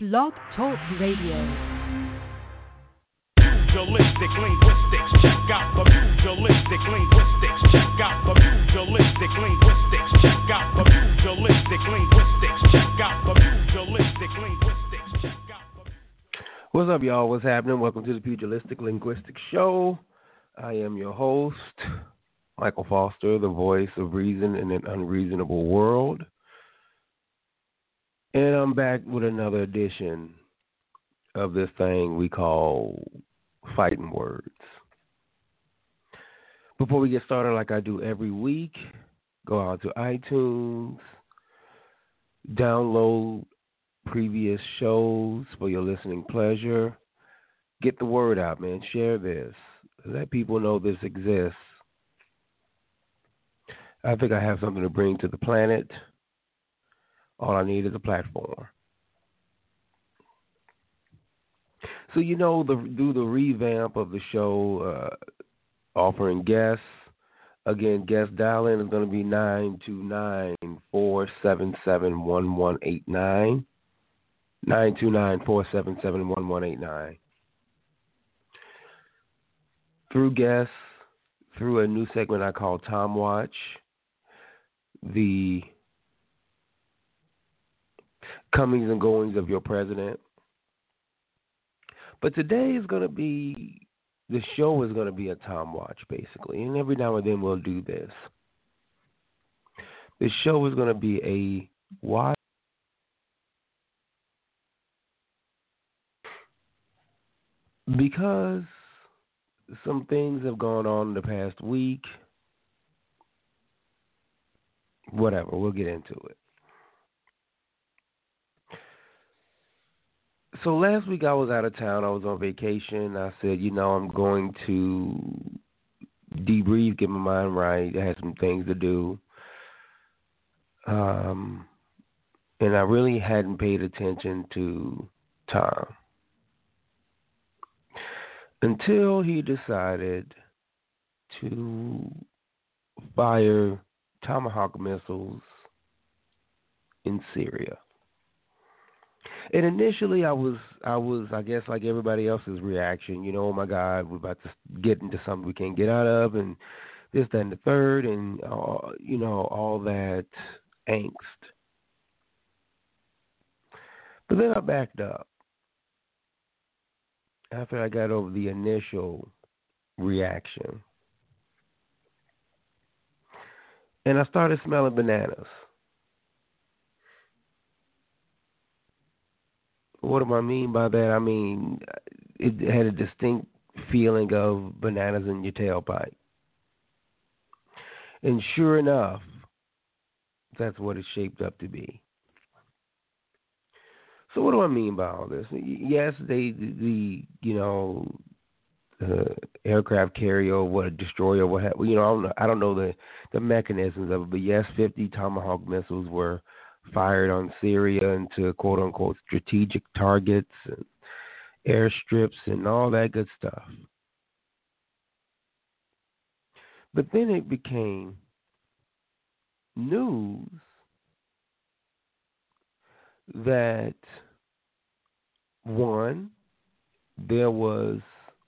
Blog Talk Radio. Pugilistic linguistics, check out the pugilistic linguistics, check out the pugilistic linguistics, check out the pugilistic linguistics, check out the pugilistic linguistics, check out the What's up, y'all? What's happening? Welcome to the Pugilistic Linguistics Show. I am your host, Michael Foster, the voice of reason in an unreasonable world. And I'm back with another edition of this thing we call Fighting Words. Before we get started, like I do every week, go out to iTunes, download previous shows for your listening pleasure. Get the word out, man. Share this. Let people know this exists. I think I have something to bring to the planet. All I need is a platform. So you know, the do the revamp of the show, uh, offering guests. Again, guest dial in is going to be nine two nine four seven seven one one eight nine. Nine two nine four seven seven one one eight nine. Through guests, through a new segment I call Tom Watch, the comings and goings of your president. But today is going to be the show is going to be a Tom Watch basically, and every now and then we'll do this. The show is going to be a watch. Because some things have gone on in the past week. Whatever, we'll get into it. So last week I was out of town. I was on vacation. I said, you know, I'm going to debrief, get my mind right. I had some things to do. Um, and I really hadn't paid attention to Tom until he decided to fire tomahawk missiles in Syria. And initially, I was, I was, I guess, like everybody else's reaction. You know, oh my God, we're about to get into something we can't get out of, and this, that, and the third, and uh, you know, all that angst. But then I backed up after I got over the initial reaction, and I started smelling bananas. What do I mean by that? I mean, it had a distinct feeling of bananas in your tailpipe. And sure enough, that's what it shaped up to be. So what do I mean by all this? Yes, they the you know uh, aircraft carrier, what a destroyer, what have, you know I don't know, I don't know the the mechanisms of it, but yes, 50 Tomahawk missiles were fired on Syria into quote unquote strategic targets and airstrips and all that good stuff. But then it became news that one, there was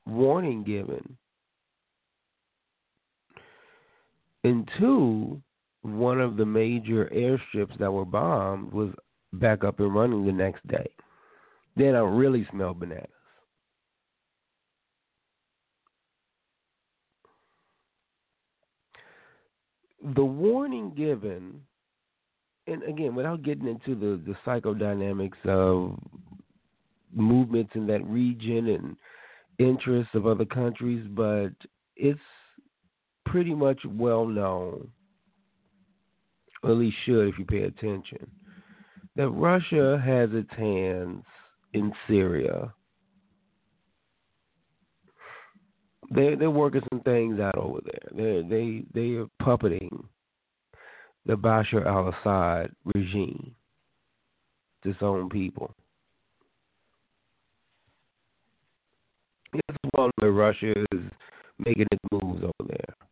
warning given, and two, one of the major airstrips that were bombed was back up and running the next day. Then I really smelled bananas. The warning given, and again, without getting into the, the psychodynamics of movements in that region and interests of other countries, but it's pretty much well known or at least should if you pay attention, that Russia has its hands in Syria. They they're working some things out over there. They they they are puppeting the Bashar al-Assad regime, its own people. It's one where Russia is making its moves over there.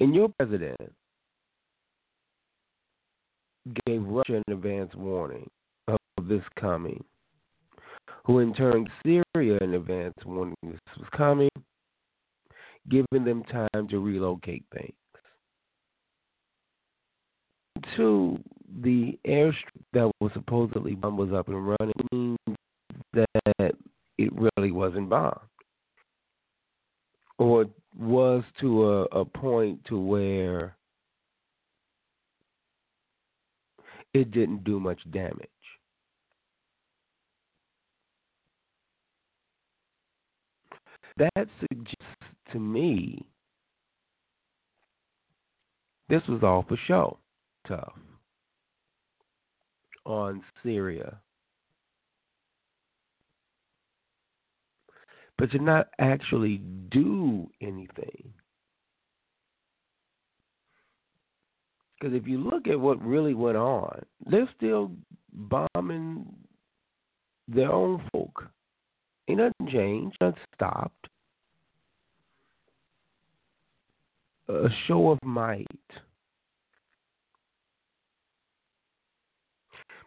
And your president gave Russia an advance warning of this coming, who in turn Syria an advance warning this was coming, giving them time to relocate things. Two, the airstrip that was supposedly bombed was up and running means that it really wasn't bombed. Or was to a, a point to where it didn't do much damage. That suggests to me this was all for show, tough, on Syria. But to not actually do anything. Because if you look at what really went on, they're still bombing their own folk. Ain't nothing changed, nothing stopped. A show of might.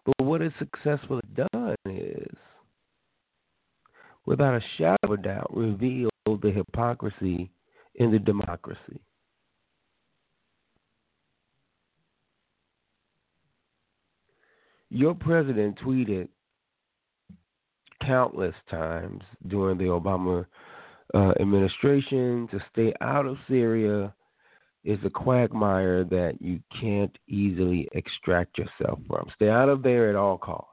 But what it's successfully done is, without a shadow of a doubt, reveal the hypocrisy in the democracy. Your president tweeted countless times during the Obama uh, administration to stay out of Syria is a quagmire that you can't easily extract yourself from. Stay out of there at all costs.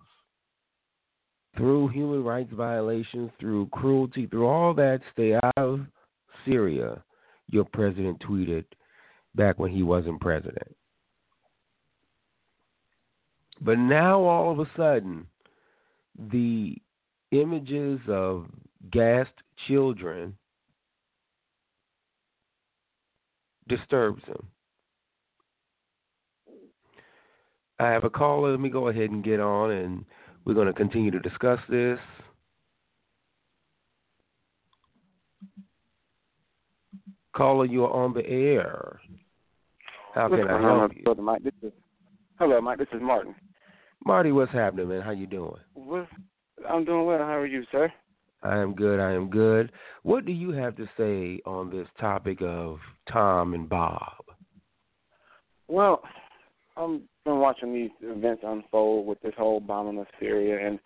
Through human rights violations, through cruelty, through all that, stay out of Syria, your president tweeted back when he wasn't president. But now all of a sudden, the images of gassed children disturbs him. I have a caller. Let me go ahead and get on, and we're going to continue to discuss this. Caller, you are on the air. How can I help you? Brother Mike, this is, hello, Mike. This is Martin. Marty, what's happening, man? How you doing? What's, I'm doing well. How are you, sir? I am good. I am good. What do you have to say on this topic of Tom and Bob? Well, I've been watching these events unfold with this whole bombing of Syria, and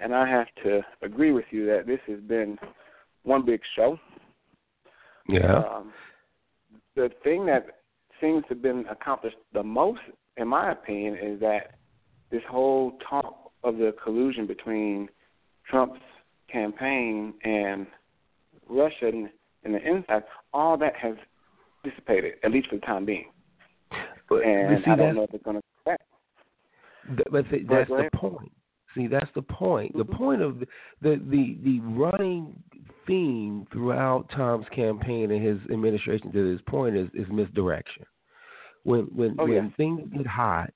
and I have to agree with you that this has been one big show. Yeah. Um, the thing that seems to have been accomplished the most, in my opinion, is that this whole talk of the collusion between Trump's campaign and Russia and, and the inside, all that has dissipated, at least for the time being. But, and see, I don't know if it's going to th- but that's the point. See, that's the point. The Mhm. point of the, the the the running theme throughout Tom's campaign and his administration to this point is is misdirection. When when Oh, when yeah. things get hot,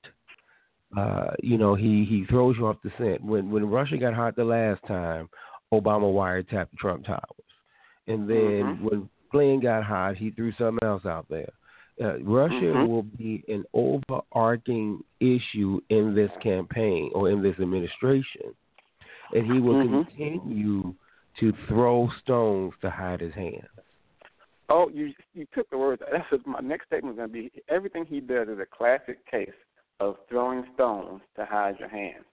uh, you know, he he throws you off the scent. When when Russia got hot the last time, Obama wiretapped Trump Towers, and then Mhm. when Flynn got hot, he threw something else out there. Uh, Russia Mhm. will be an overarching issue in this campaign or in this administration, and he will Mhm. continue to throw stones to hide his hands. Oh, you you took the words. That's what my next statement is going to be. Everything he does is a classic case of throwing stones to hide your hands.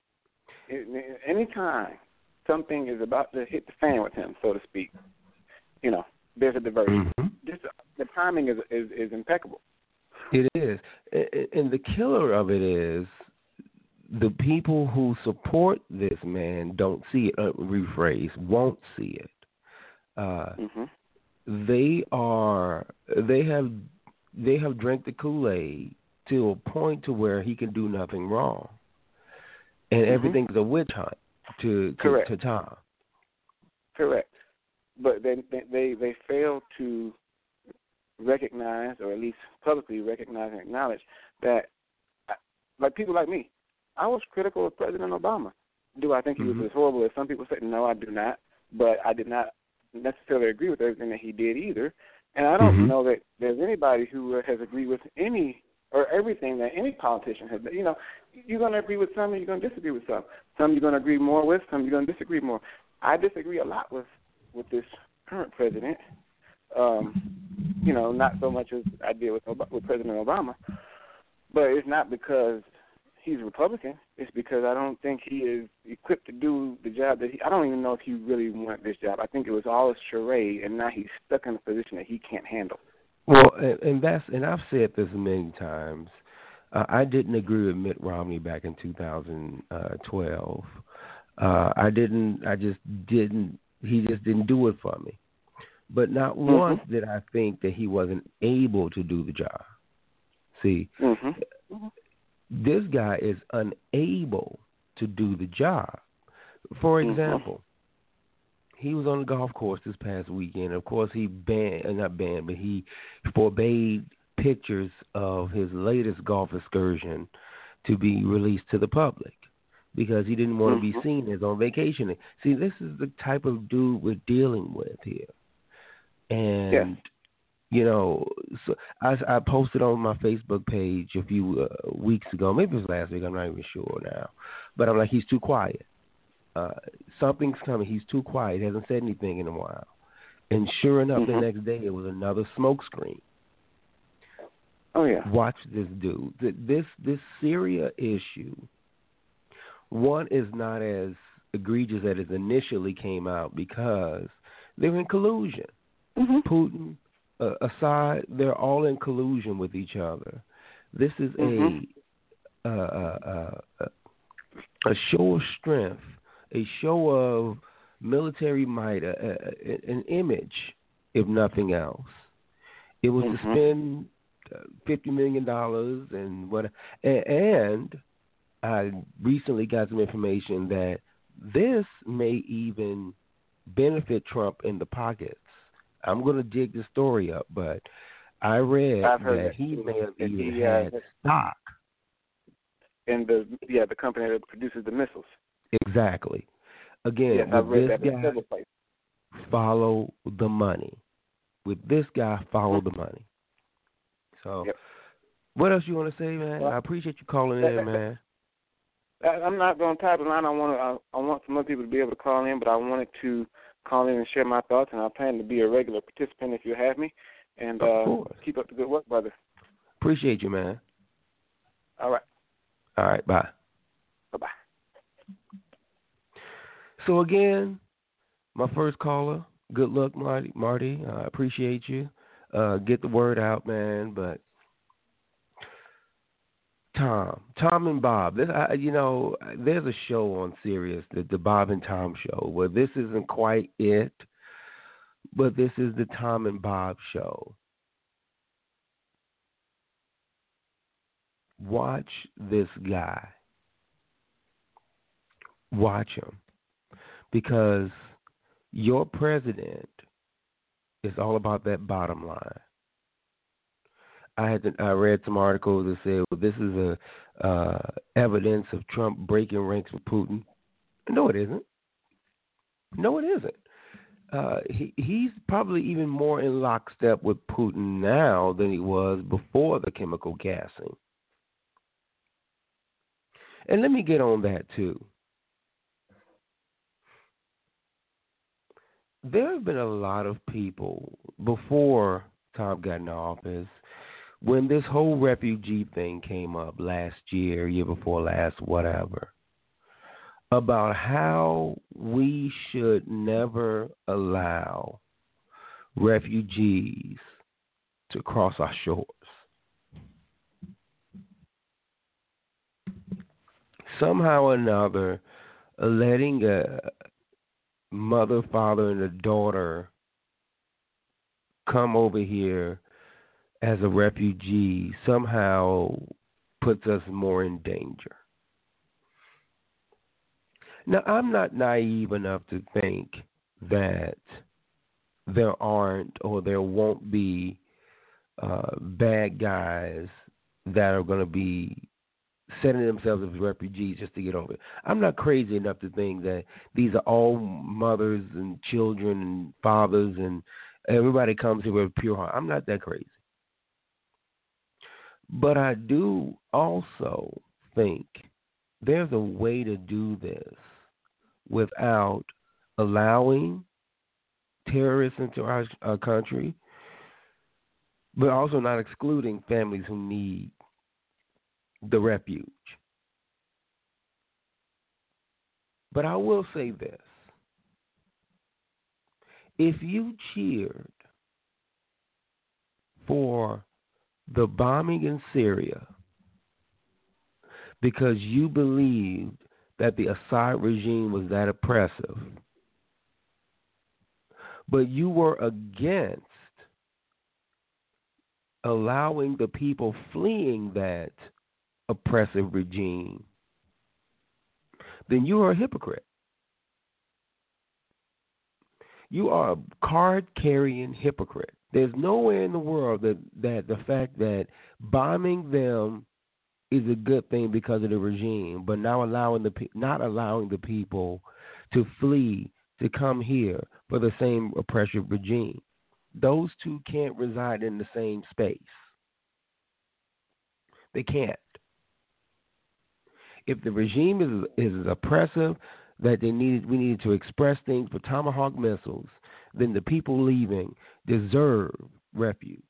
It, anytime something is about to hit the fan with him, so to speak, you know, there's a diversion. Mm-hmm. The timing is is, is impeccable. It is, and the killer of it is the people who support this man don't see it. Uh, rephrase, won't see it. Uh, hmm they are they have they have drank the Kool Aid to a point to where he can do nothing wrong, and Mhm. everything's a witch hunt to to, Correct. to Tom. Correct. But they they they fail to recognize, or at least publicly recognize and acknowledge that, uh, like people like me, I was critical of President Obama. Do I think he Mhm. was as horrible as some people say? No, I do not. But I did not necessarily agree with everything that he did either. And I don't Mhm. know that there's anybody who has agreed with any or everything that any politician has. You know, you're going to agree with some, and you're going to disagree with some. Some you're going to agree more with, some you're going to disagree more. I disagree a lot with with this current president. Um, you know, not so much as I did with with President Obama, but it's not because he's Republican. It's because I don't think he is equipped to do the job that he. I don't even know if he really wanted this job. I think it was all a charade, and now he's stuck in a position that he can't handle. Well, and, and that's and I've said this many times. Uh, I didn't agree with Mitt Romney back in 2012. Uh, I didn't. I just didn't. He just didn't do it for me. But not mm-hmm. once did I think that he wasn't able to do the job. See, mm-hmm this guy is unable to do the job. For Mm-hmm. example, he was on the golf course this past weekend. Of course, he banned, uh, not banned, but he forbade pictures of his latest golf excursion to be released to the public because he didn't want to Mhm. be seen as on vacation. See, this is the type of dude we're dealing with here. And Yes. you know, so I, I posted on my Facebook page a few uh, weeks ago, maybe it was last week. I'm not even sure now, but I'm like, he's too quiet. Uh, something's coming. He's too quiet. He hasn't said anything in a while. And sure enough, Mhm. the next day it was another smoke screen. Oh yeah. Watch this dude. Th- This this Syria issue. One is not as egregious as it initially came out because they're in collusion. Mm-hmm. Putin, uh, Assad, they're all in collusion with each other. This is Mhm. a, uh, uh, uh, a show of strength, a show of military might, a, a, an image, if nothing else. It was to Mhm. spend uh, fifty million dollars and what, and, and I recently got some information that this may even benefit Trump in the pockets. I'm going to dig the story up, but I read that that he may have even he, uh, had stock. And the yeah, the company that produces the missiles. Exactly. Again, yes, I've read this that in guy, several places. follow the money. With this guy, follow the money. So, Yep. what else you want to say, man? Well, I appreciate you calling in, man. I'm not going to type the line. I want to. I, I want some other people to be able to call in, but I wanted to call in and share my thoughts, and I plan to be a regular participant if you have me. And Of uh, course. keep up the good work, brother. Appreciate you, man. All right. All right, bye. Bye bye. So again, my first caller. Good luck, Marty. Marty, I appreciate you. Uh, get the word out, man. But Tom, Tom and Bob. This, I, you know, there's a show on Sirius, the, the Bob and Tom show, where this isn't quite it, but this is the Tom and Bob show. Watch this guy. Watch him. Because your president is all about that bottom line. I had to, I read some articles that said well, this is a uh, evidence of Trump breaking ranks with Putin. No, it isn't. No, it isn't. Uh, he he's probably even more in lockstep with Putin now than he was before the chemical gassing. And let me get on that too. There have been a lot of people before Tom got in office when this whole refugee thing came up last year, year before last, whatever, about how we should never allow refugees to cross our shores. Somehow or another, letting a mother, father, and a daughter come over here as a refugee somehow puts us more in danger. Now, I'm not naive enough to think that there aren't or there won't be uh, bad guys that are going to be setting themselves as refugees just to get over it. I'm not crazy enough to think that these are all mothers and children and fathers and everybody comes here with pure heart. I'm not that crazy. But I do also think there's a way to do this without allowing terrorists into our, our country, but also not excluding families who need the refuge. But I will say this if you cheered for the bombing in Syria because you believed that the Assad regime was that oppressive, but you were against allowing the people fleeing that oppressive regime, then you are a hypocrite. You are a card carrying hypocrite. There's nowhere in the world that, that the fact that bombing them is a good thing because of the regime, but now allowing the not allowing the people to flee to come here for the same oppressive regime. Those two can't reside in the same space. They can't. If the regime is is oppressive, that they needed we needed to express things with tomahawk missiles, then the people leaving deserve refuge.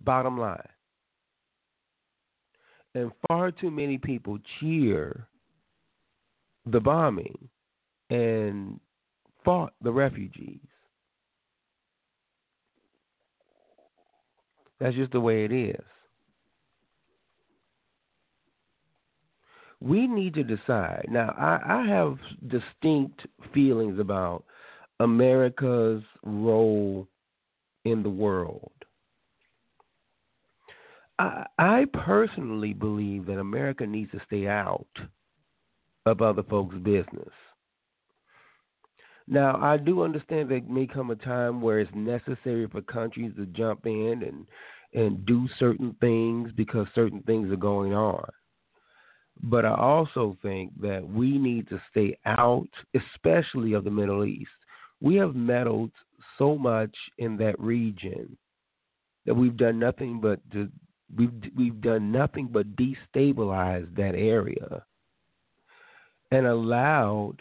Bottom line. And far too many people cheer the bombing and fought the refugees. That's just the way it is. We need to decide. Now, I, I have distinct feelings about America's role in the world. I, I personally believe that America needs to stay out of other folks' business. Now, I do understand there may come a time where it's necessary for countries to jump in and and do certain things because certain things are going on. But I also think that we need to stay out, especially of the Middle East. We have meddled so much in that region that we've done nothing but we've we've done nothing but destabilize that area and allowed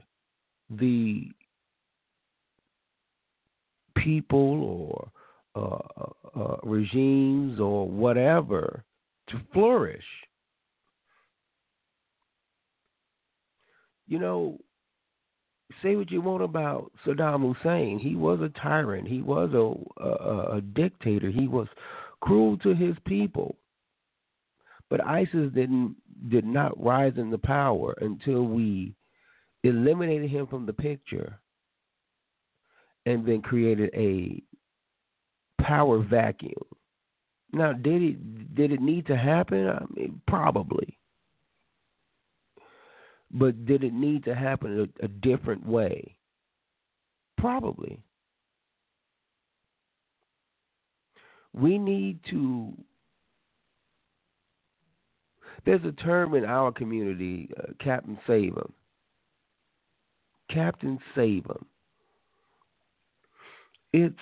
the people or uh, uh, regimes or whatever to flourish. You know, say what you want about Saddam Hussein. He was a tyrant. He was a, a, a dictator. He was cruel to his people. But ISIS didn't did not rise into power until we eliminated him from the picture and then created a power vacuum. Now, did it did it need to happen? I mean, probably. But did it need to happen a, a different way? Probably. We need to. There's a term in our community, uh, Captain Save 'em. Captain Save 'em it's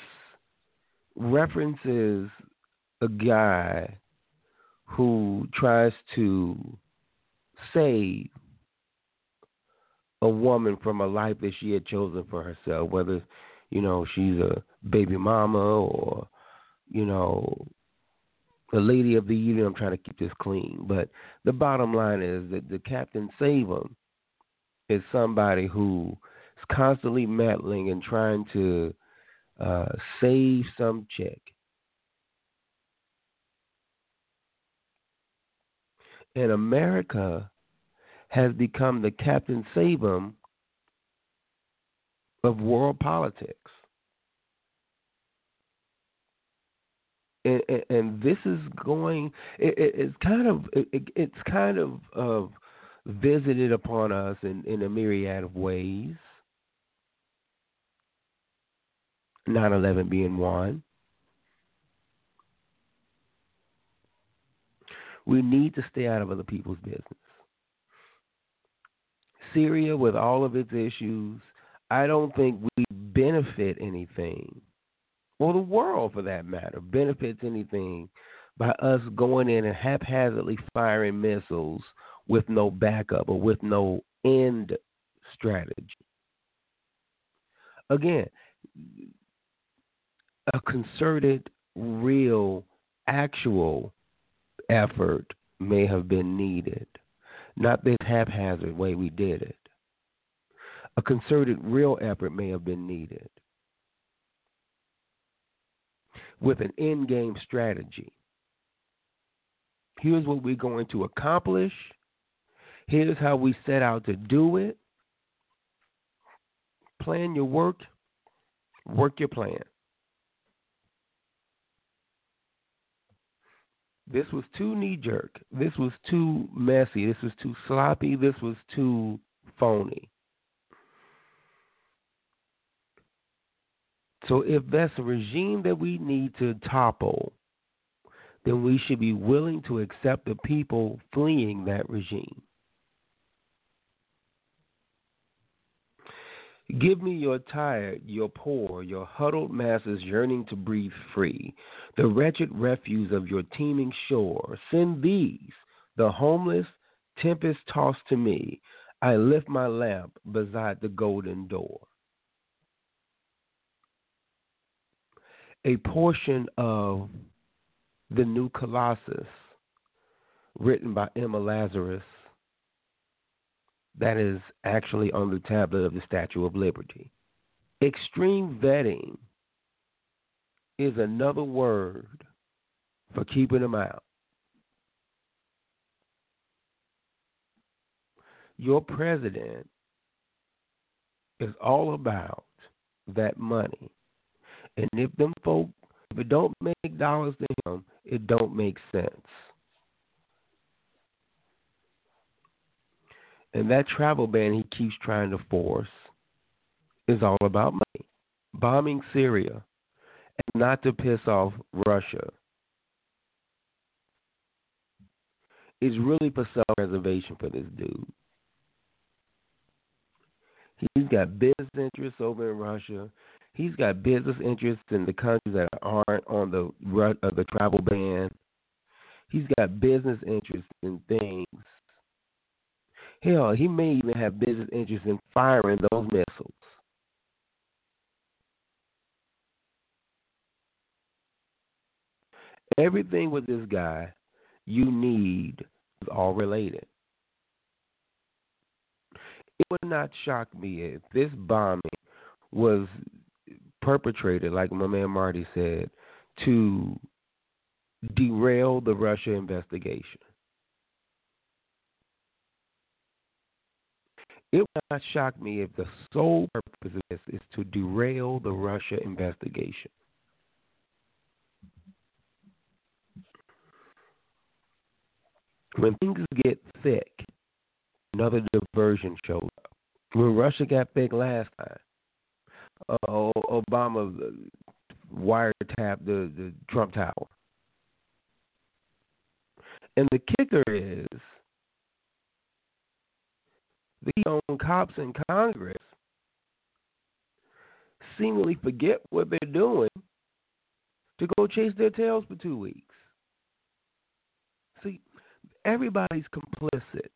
references a guy who tries to save a woman from a life that she had chosen for herself, whether you know she's a baby mama or you know the lady of the year. I'm trying to keep this clean, but the bottom line is that the Captain Save 'em is somebody who is constantly meddling and trying to uh, save some chick. And America has become the Captain Save 'em of world politics. And, and, and this is going. It, it, it's kind of. It, it's kind of of visited upon us in, in a myriad of ways. 9 11 being one. We need to stay out of other people's business. Syria, with all of its issues, I don't think we benefit anything or the world for that matter, benefits anything by us going in and haphazardly firing missiles with no backup or with no end strategy. Again, a concerted, real, actual effort may have been needed, not this haphazard way we did it. A concerted, real effort may have been needed with an end game strategy. Here's what we're going to accomplish. Here's how we set out to do it. Plan your work, work your plan. This was too knee jerk. This was too messy. This was too sloppy. This was too phony. So, if that's a regime that we need to topple, then we should be willing to accept the people fleeing that regime. Give me your tired, your poor, your huddled masses yearning to breathe free, the wretched refuse of your teeming shore. Send these, the homeless, tempest tossed to me. I lift my lamp beside the golden door. A portion of the new Colossus, written by Emma Lazarus, that is actually on the tablet of the Statue of Liberty. Extreme vetting is another word for keeping them out. Your president is all about that money. And if them folk if it don't make dollars to him, it don't make sense. And that travel ban he keeps trying to force is all about money. Bombing Syria and not to piss off Russia is really for self preservation for this dude. He's got business interests over in Russia. He's got business interests in the countries that aren't on the uh, the travel ban. He's got business interests in things Hell, he may even have business interests in firing those missiles. Everything with this guy you need is all related. It would not shock me if this bombing was perpetrated, like my man Marty said, to derail the Russia investigation. It would not shock me if the sole purpose of this is to derail the Russia investigation. When things get thick, another diversion shows up. When Russia got thick last time, uh, Obama wiretapped the, the Trump Tower. And the kicker is these own cops in Congress seemingly forget what they're doing to go chase their tails for two weeks. See, everybody's complicit.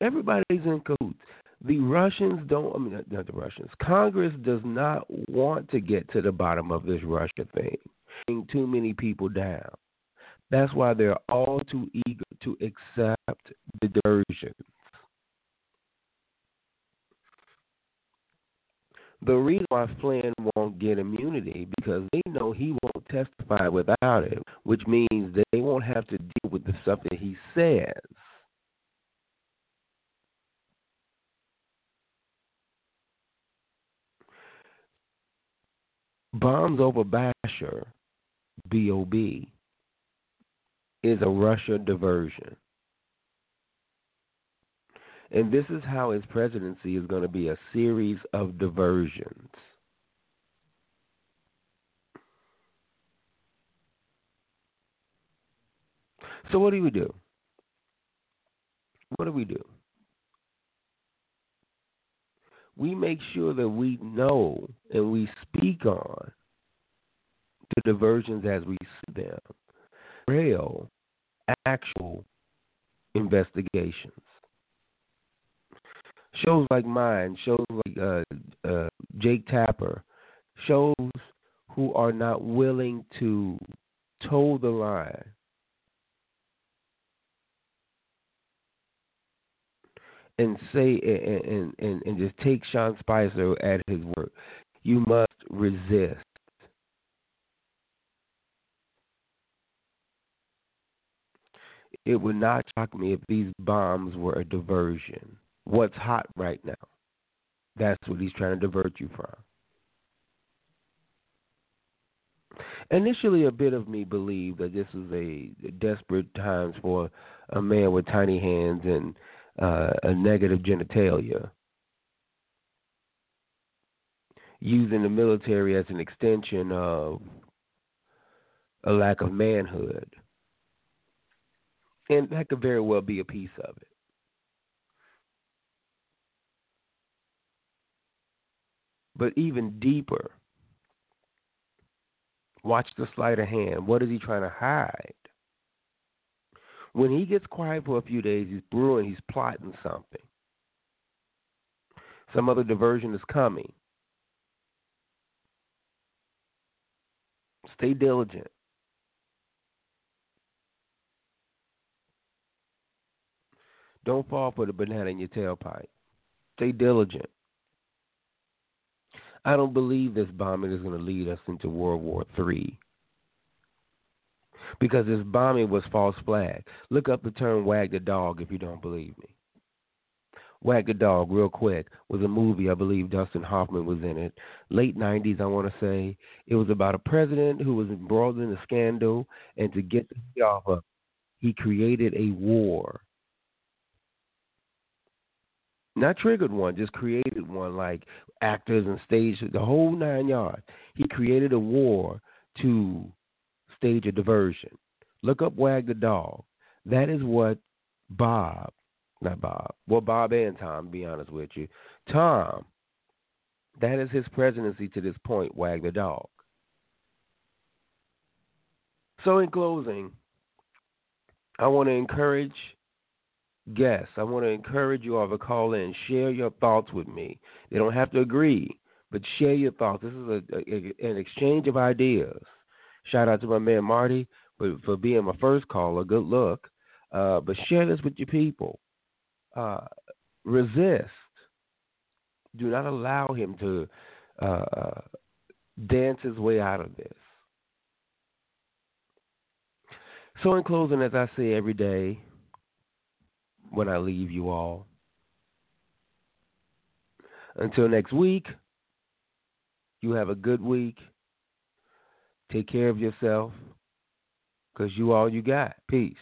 Everybody's in cahoots. The Russians don't, I mean, not the Russians, Congress does not want to get to the bottom of this Russia thing, too many people down. That's why they're all too eager to accept the diversions. The reason why Flynn won't get immunity because they know he won't testify without it, which means they won't have to deal with the stuff that he says. Bombs over Bashar, B.O.B is a Russia diversion. And this is how his presidency is going to be a series of diversions. So, what do we do? What do we do? we make sure that we know and we speak on the diversions as we see them. Real, actual investigations. Shows like mine, shows like uh, uh, Jake Tapper, shows who are not willing to toe the line. And say and, and and just take Sean Spicer at his word. You must resist. It would not shock me if these bombs were a diversion. What's hot right now? That's what he's trying to divert you from. Initially, a bit of me believed that this was a desperate times for a man with tiny hands and uh, a negative genitalia, using the military as an extension of a lack of manhood. And that could very well be a piece of it. But even deeper, watch the sleight of hand. What is he trying to hide? When he gets quiet for a few days, he's brewing, he's plotting something. Some other diversion is coming. Stay diligent. Don't fall for the banana in your tailpipe. Stay diligent. I don't believe this bombing is going to lead us into World War III. Because this bombing was false flag. Look up the term wag the dog if you don't believe me. Wag the Dog, real quick, was a movie. I believe Dustin Hoffman was in it. Late 90s, I want to say. It was about a president who was embroiled in a scandal, and to get the off of, he created a war not triggered one, just created one, like actors and stage the whole nine yards. He created a war to stage a diversion. Look up Wag the Dog. That is what Bob, not Bob, well, Bob and Tom, be honest with you. Tom, that is his presidency to this point, Wag the Dog. So, in closing, I want to encourage guests. I want to encourage you all to call in, share your thoughts with me. They don't have to agree, but share your thoughts. This is a, a, an exchange of ideas. Shout out to my man Marty for, for being my first caller. Good luck. Uh, but share this with your people. Uh, resist. Do not allow him to uh, dance his way out of this. So, in closing, as I say every day, when I leave you all. Until next week, you have a good week. Take care of yourself because you all you got. Peace.